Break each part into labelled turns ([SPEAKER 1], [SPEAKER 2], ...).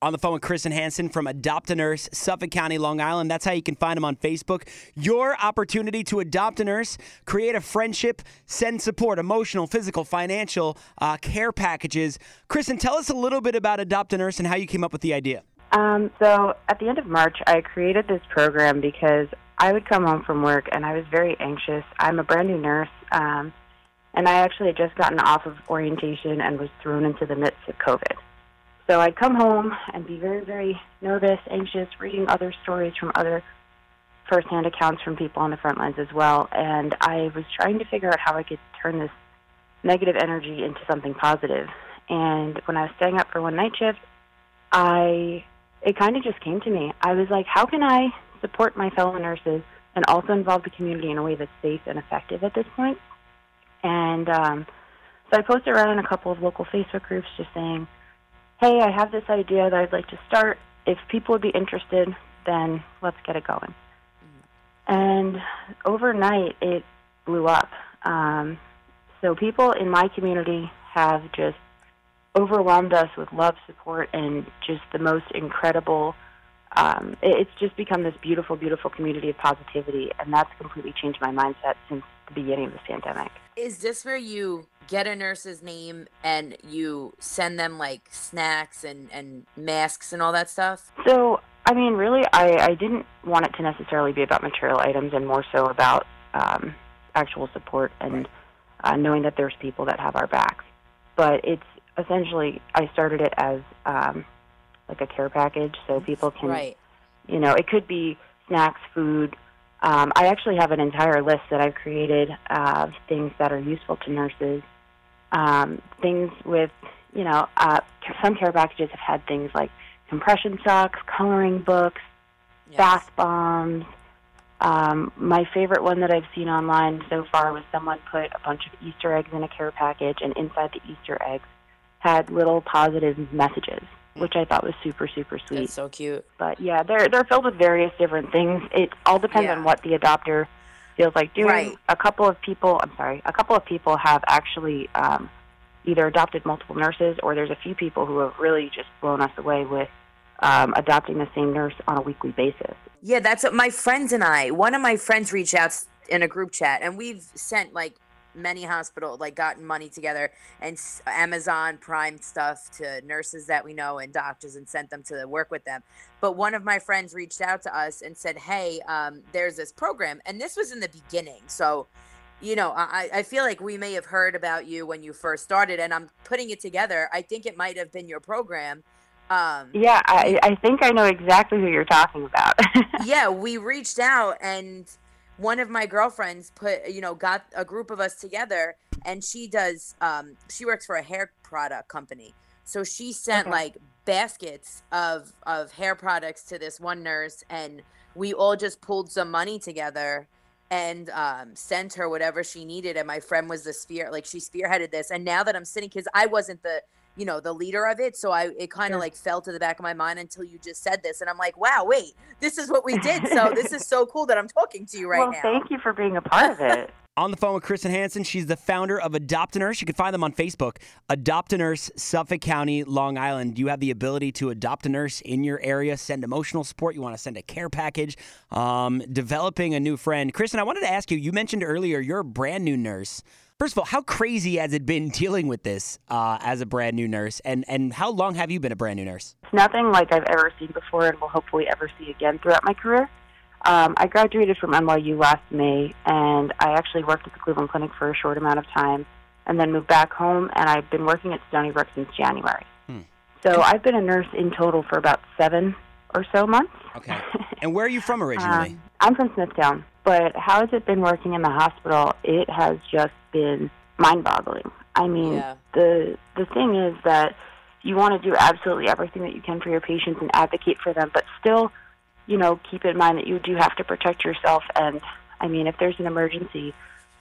[SPEAKER 1] On the phone with Kristen Hansen from Adopt a Nurse, Suffolk County, Long Island. That's how you can find them on Facebook. Your opportunity to adopt a nurse, create a friendship, send support, emotional, physical, financial, uh, care packages. Kristen, tell us a little bit about Adopt a Nurse and how you came up with the idea.
[SPEAKER 2] Um, so at the end of March, I created this program because I would come home from work and I was very anxious. I'm a brand new nurse, um, and I actually had just gotten off of orientation and was thrown into the midst of COVID. So I'd come home and be very, very nervous, anxious, reading other stories from other firsthand accounts from people on the front lines as well. And I was trying to figure out how I could turn this negative energy into something positive. And when I was staying up for one night shift, I it kind of just came to me. I was like, how can I support my fellow nurses and also involve the community in a way that's safe and effective at this point? And um, so I posted around in a couple of local Facebook groups just saying, hey, I have this idea that I'd like to start. If people would be interested, then let's get it going. And overnight, it blew up. Um, so people in my community have just overwhelmed us with love, support, and just the most incredible. Um, it's just become this beautiful, beautiful community of positivity, and that's completely changed my mindset since the beginning of this pandemic.
[SPEAKER 3] Is this where you get a nurse's name and you send them like snacks and, and masks and all that stuff?
[SPEAKER 2] So, I mean, really, I, I didn't want it to necessarily be about material items and more so about um, actual support and uh, knowing that there's people that have our backs. But it's essentially, I started it as um, like a care package so people can,
[SPEAKER 3] Right.
[SPEAKER 2] you know, it could be snacks, food. Um, I actually have an entire list that I've created of things that are useful to nurses. Um, things with, you know, uh, some care packages have had things like compression socks, coloring books,
[SPEAKER 3] Yes.
[SPEAKER 2] bath bombs. Um, my favorite one that I've seen online so far was someone put a bunch of Easter eggs in a care package, and inside the Easter eggs had little positive messages, which I thought was super, super sweet.
[SPEAKER 3] That's so cute.
[SPEAKER 2] But yeah, they're they're filled with various different things. It all depends
[SPEAKER 3] Yeah.
[SPEAKER 2] on what the adopter feels like doing.
[SPEAKER 3] Right.
[SPEAKER 2] A couple of people, I'm sorry, a couple of people have actually um, either adopted multiple nurses, or there's a few people who have really just blown us away with um, adopting the same nurse on a weekly basis.
[SPEAKER 3] Yeah, that's what my friends and I. One of my friends reached out in a group chat, and we've sent like many hospital, like gotten money together and s- Amazon Prime stuff to nurses that we know and doctors, and sent them to work with them. But one of my friends reached out to us and said, "Hey, um, there's this program," and this was in the beginning, so. You know, I, I feel like we may have heard about you when you first started, and I'm putting it together. I think it might have been your program. Um,
[SPEAKER 2] Yeah, I, I think I know exactly who you're talking about.
[SPEAKER 3] yeah, we reached out and one of my girlfriends put, you know, got a group of us together and she does um she works for a hair product company. So she sent
[SPEAKER 2] Okay.
[SPEAKER 3] like baskets of of hair products to this one nurse and we all just pulled some money together and um, sent her whatever she needed and my friend was the spear like she spearheaded this and now that i'm sitting because i wasn't the you know the leader of it so i it kind of
[SPEAKER 2] Sure.
[SPEAKER 3] like fell to the back of my mind until you just said this and i'm like wow wait this is what we did so this is so cool that i'm talking to you right
[SPEAKER 2] well,
[SPEAKER 3] now
[SPEAKER 2] thank you for being a part of it.
[SPEAKER 1] On the phone with Kristen Hansen, She's the founder of Adopt a Nurse. You can find them on Facebook. Adopt a Nurse, Suffolk County, Long Island. You have the ability to adopt a nurse in your area, send emotional support. You want to send a care package, um, developing a new friend. Kristen, I wanted to ask you. You mentioned earlier you're a brand new nurse. First of all, how crazy has it been dealing with this uh, as a brand new nurse, and and how long have you been a brand new nurse?
[SPEAKER 2] It's nothing like I've ever seen before and will hopefully ever see again throughout my career. Um, I graduated from NYU last May, and I actually worked at the Cleveland Clinic for a short amount of time, and then moved back home, and I've been working at Stony Brook since January.
[SPEAKER 1] Hmm.
[SPEAKER 2] So I've been a nurse in total for about seven or so months.
[SPEAKER 1] Okay. And where are you from originally?
[SPEAKER 2] Um, I'm from Smithtown, but how has it been working in the hospital? It has just been mind-boggling. I mean,
[SPEAKER 3] Yeah.
[SPEAKER 2] the the thing is that you want to do absolutely everything that you can for your patients and advocate for them, but still you know, keep in mind that you do have to protect yourself. And I mean, if there's an emergency,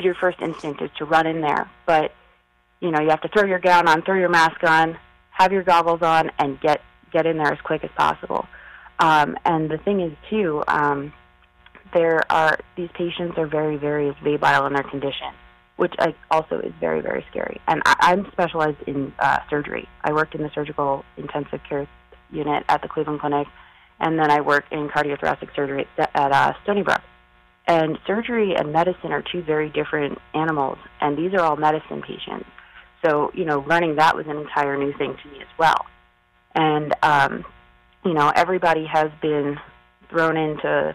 [SPEAKER 2] your first instinct is to run in there. But you know, you have to throw your gown on, throw your mask on, have your goggles on, and get get in there as quick as possible. Um, and the thing is, too, um, there are these patients are very, very labile in their condition, which I, also is very, very scary. And I, I'm specialized in uh, surgery. I worked in the surgical intensive care unit at the Cleveland Clinic, and then I work in cardiothoracic surgery at, at uh, Stony Brook. And surgery and medicine are two very different animals, and these are all medicine patients. So, you know, learning that was an entire new thing to me as well. And, um, you know, everybody has been thrown into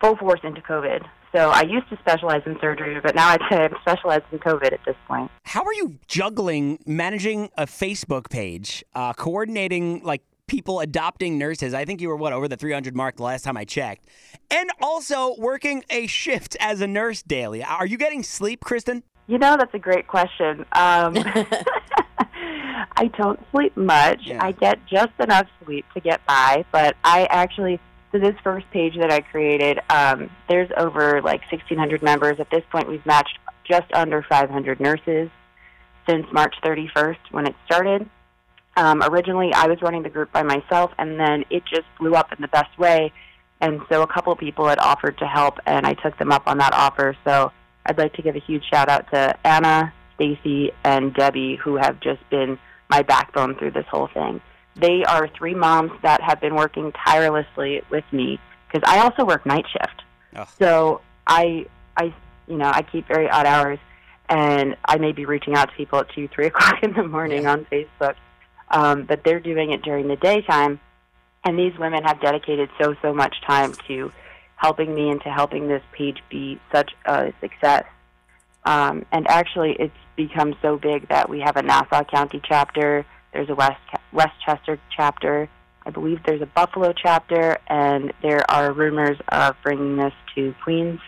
[SPEAKER 2] full force into COVID. So I used to specialize in surgery, but now I'd say I'm specialized in COVID at this point.
[SPEAKER 1] How are you juggling managing a Facebook page, uh, coordinating like people adopting nurses? I think you were what over the 300 mark the last time I checked, and also working a shift as a nurse daily. Are you getting sleep, Kristen?
[SPEAKER 2] You know, that's a great question. Um, I don't sleep much.
[SPEAKER 1] Yeah.
[SPEAKER 2] I get just enough sleep to get by, but I actually, so this first page that I created, um, there's over like 1,600 members. At this point, we've matched just under 500 nurses since March 31st when it started. Um, originally, I was running the group by myself, and then it just blew up in the best way. And so a couple of people had offered to help, and I took them up on that offer. So I'd like to give a huge shout out to Anna, Stacy, and Debbie, who have just been my backbone through this whole thing. They are three moms that have been working tirelessly with me because I also work night shift.
[SPEAKER 1] Ugh.
[SPEAKER 2] So I, I, you know, I keep very odd hours, and I may be reaching out to people at two, three o'clock in the morning on Facebook. Um, but they're doing it during the daytime, and these women have dedicated so so much time to helping me and to helping this page be such a success. Um, and actually, it's become so big that we have a Nassau County chapter. There's a West Westchester chapter. I believe there's a Buffalo chapter, and there are rumors of bringing this to Queens,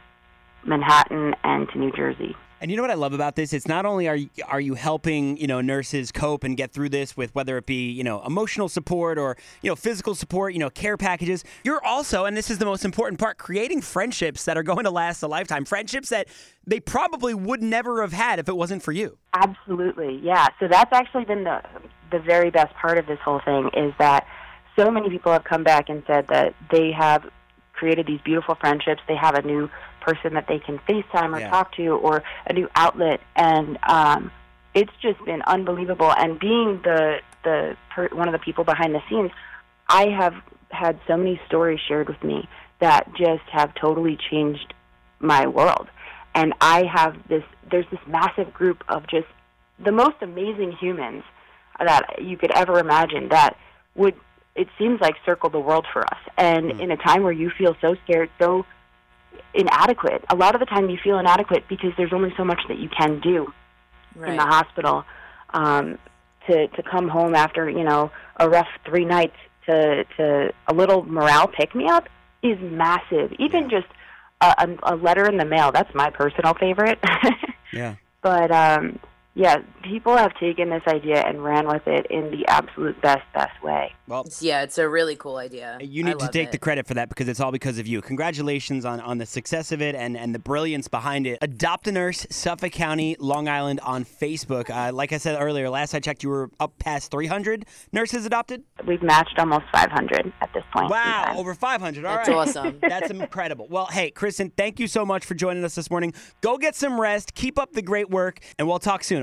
[SPEAKER 2] Manhattan, and to New Jersey.
[SPEAKER 1] And you know what I love about this? It's not only are you, are you helping you know nurses cope and get through this with whether it be you know emotional support or you know physical support, you know care packages. You're also, and this is the most important part, creating friendships that are going to last a lifetime. Friendships that they probably would never have had if it wasn't for you.
[SPEAKER 2] Absolutely, yeah. So that's actually been the the very best part of this whole thing is that so many people have come back and said that they have created these beautiful friendships. They have a new person that they can FaceTime or
[SPEAKER 1] Yeah.
[SPEAKER 2] talk to, or a new outlet, and um, it's just been unbelievable. And being the the per, one of the people behind the scenes, I have had so many stories shared with me that just have totally changed my world. And I have this, there's this massive group of just the most amazing humans that you could ever imagine that would, it seems like, circle the world for us. And in a time where you feel so scared, so inadequate, a lot of the time you feel inadequate because there's only so much that you can do in the hospital um, to to come home after you know a rough three nights to to a little morale pick me up is massive. Even just a, a, a letter in the mail that's my personal favorite.
[SPEAKER 1] Yeah.
[SPEAKER 2] but um, yeah, people have taken this idea and ran with it in the absolute best best way.
[SPEAKER 1] Well,
[SPEAKER 3] It's- yeah, it's a really cool idea.
[SPEAKER 1] You
[SPEAKER 3] I
[SPEAKER 1] need to take
[SPEAKER 3] it.
[SPEAKER 1] the credit for that because it's all because of you. Congratulations on, on the success of it and, and the brilliance behind it. Adopt a Nurse, Suffolk County, Long Island on Facebook. Uh, like I said earlier, last I checked, you were up past 300 nurses adopted.
[SPEAKER 2] We've matched almost 500 at this point.
[SPEAKER 1] Wow, over 500. All
[SPEAKER 3] That's
[SPEAKER 1] right.
[SPEAKER 3] awesome.
[SPEAKER 1] That's incredible. Well, hey, Kristen, thank you so much for joining us this morning. Go get some rest, keep up the great work, and we'll talk soon,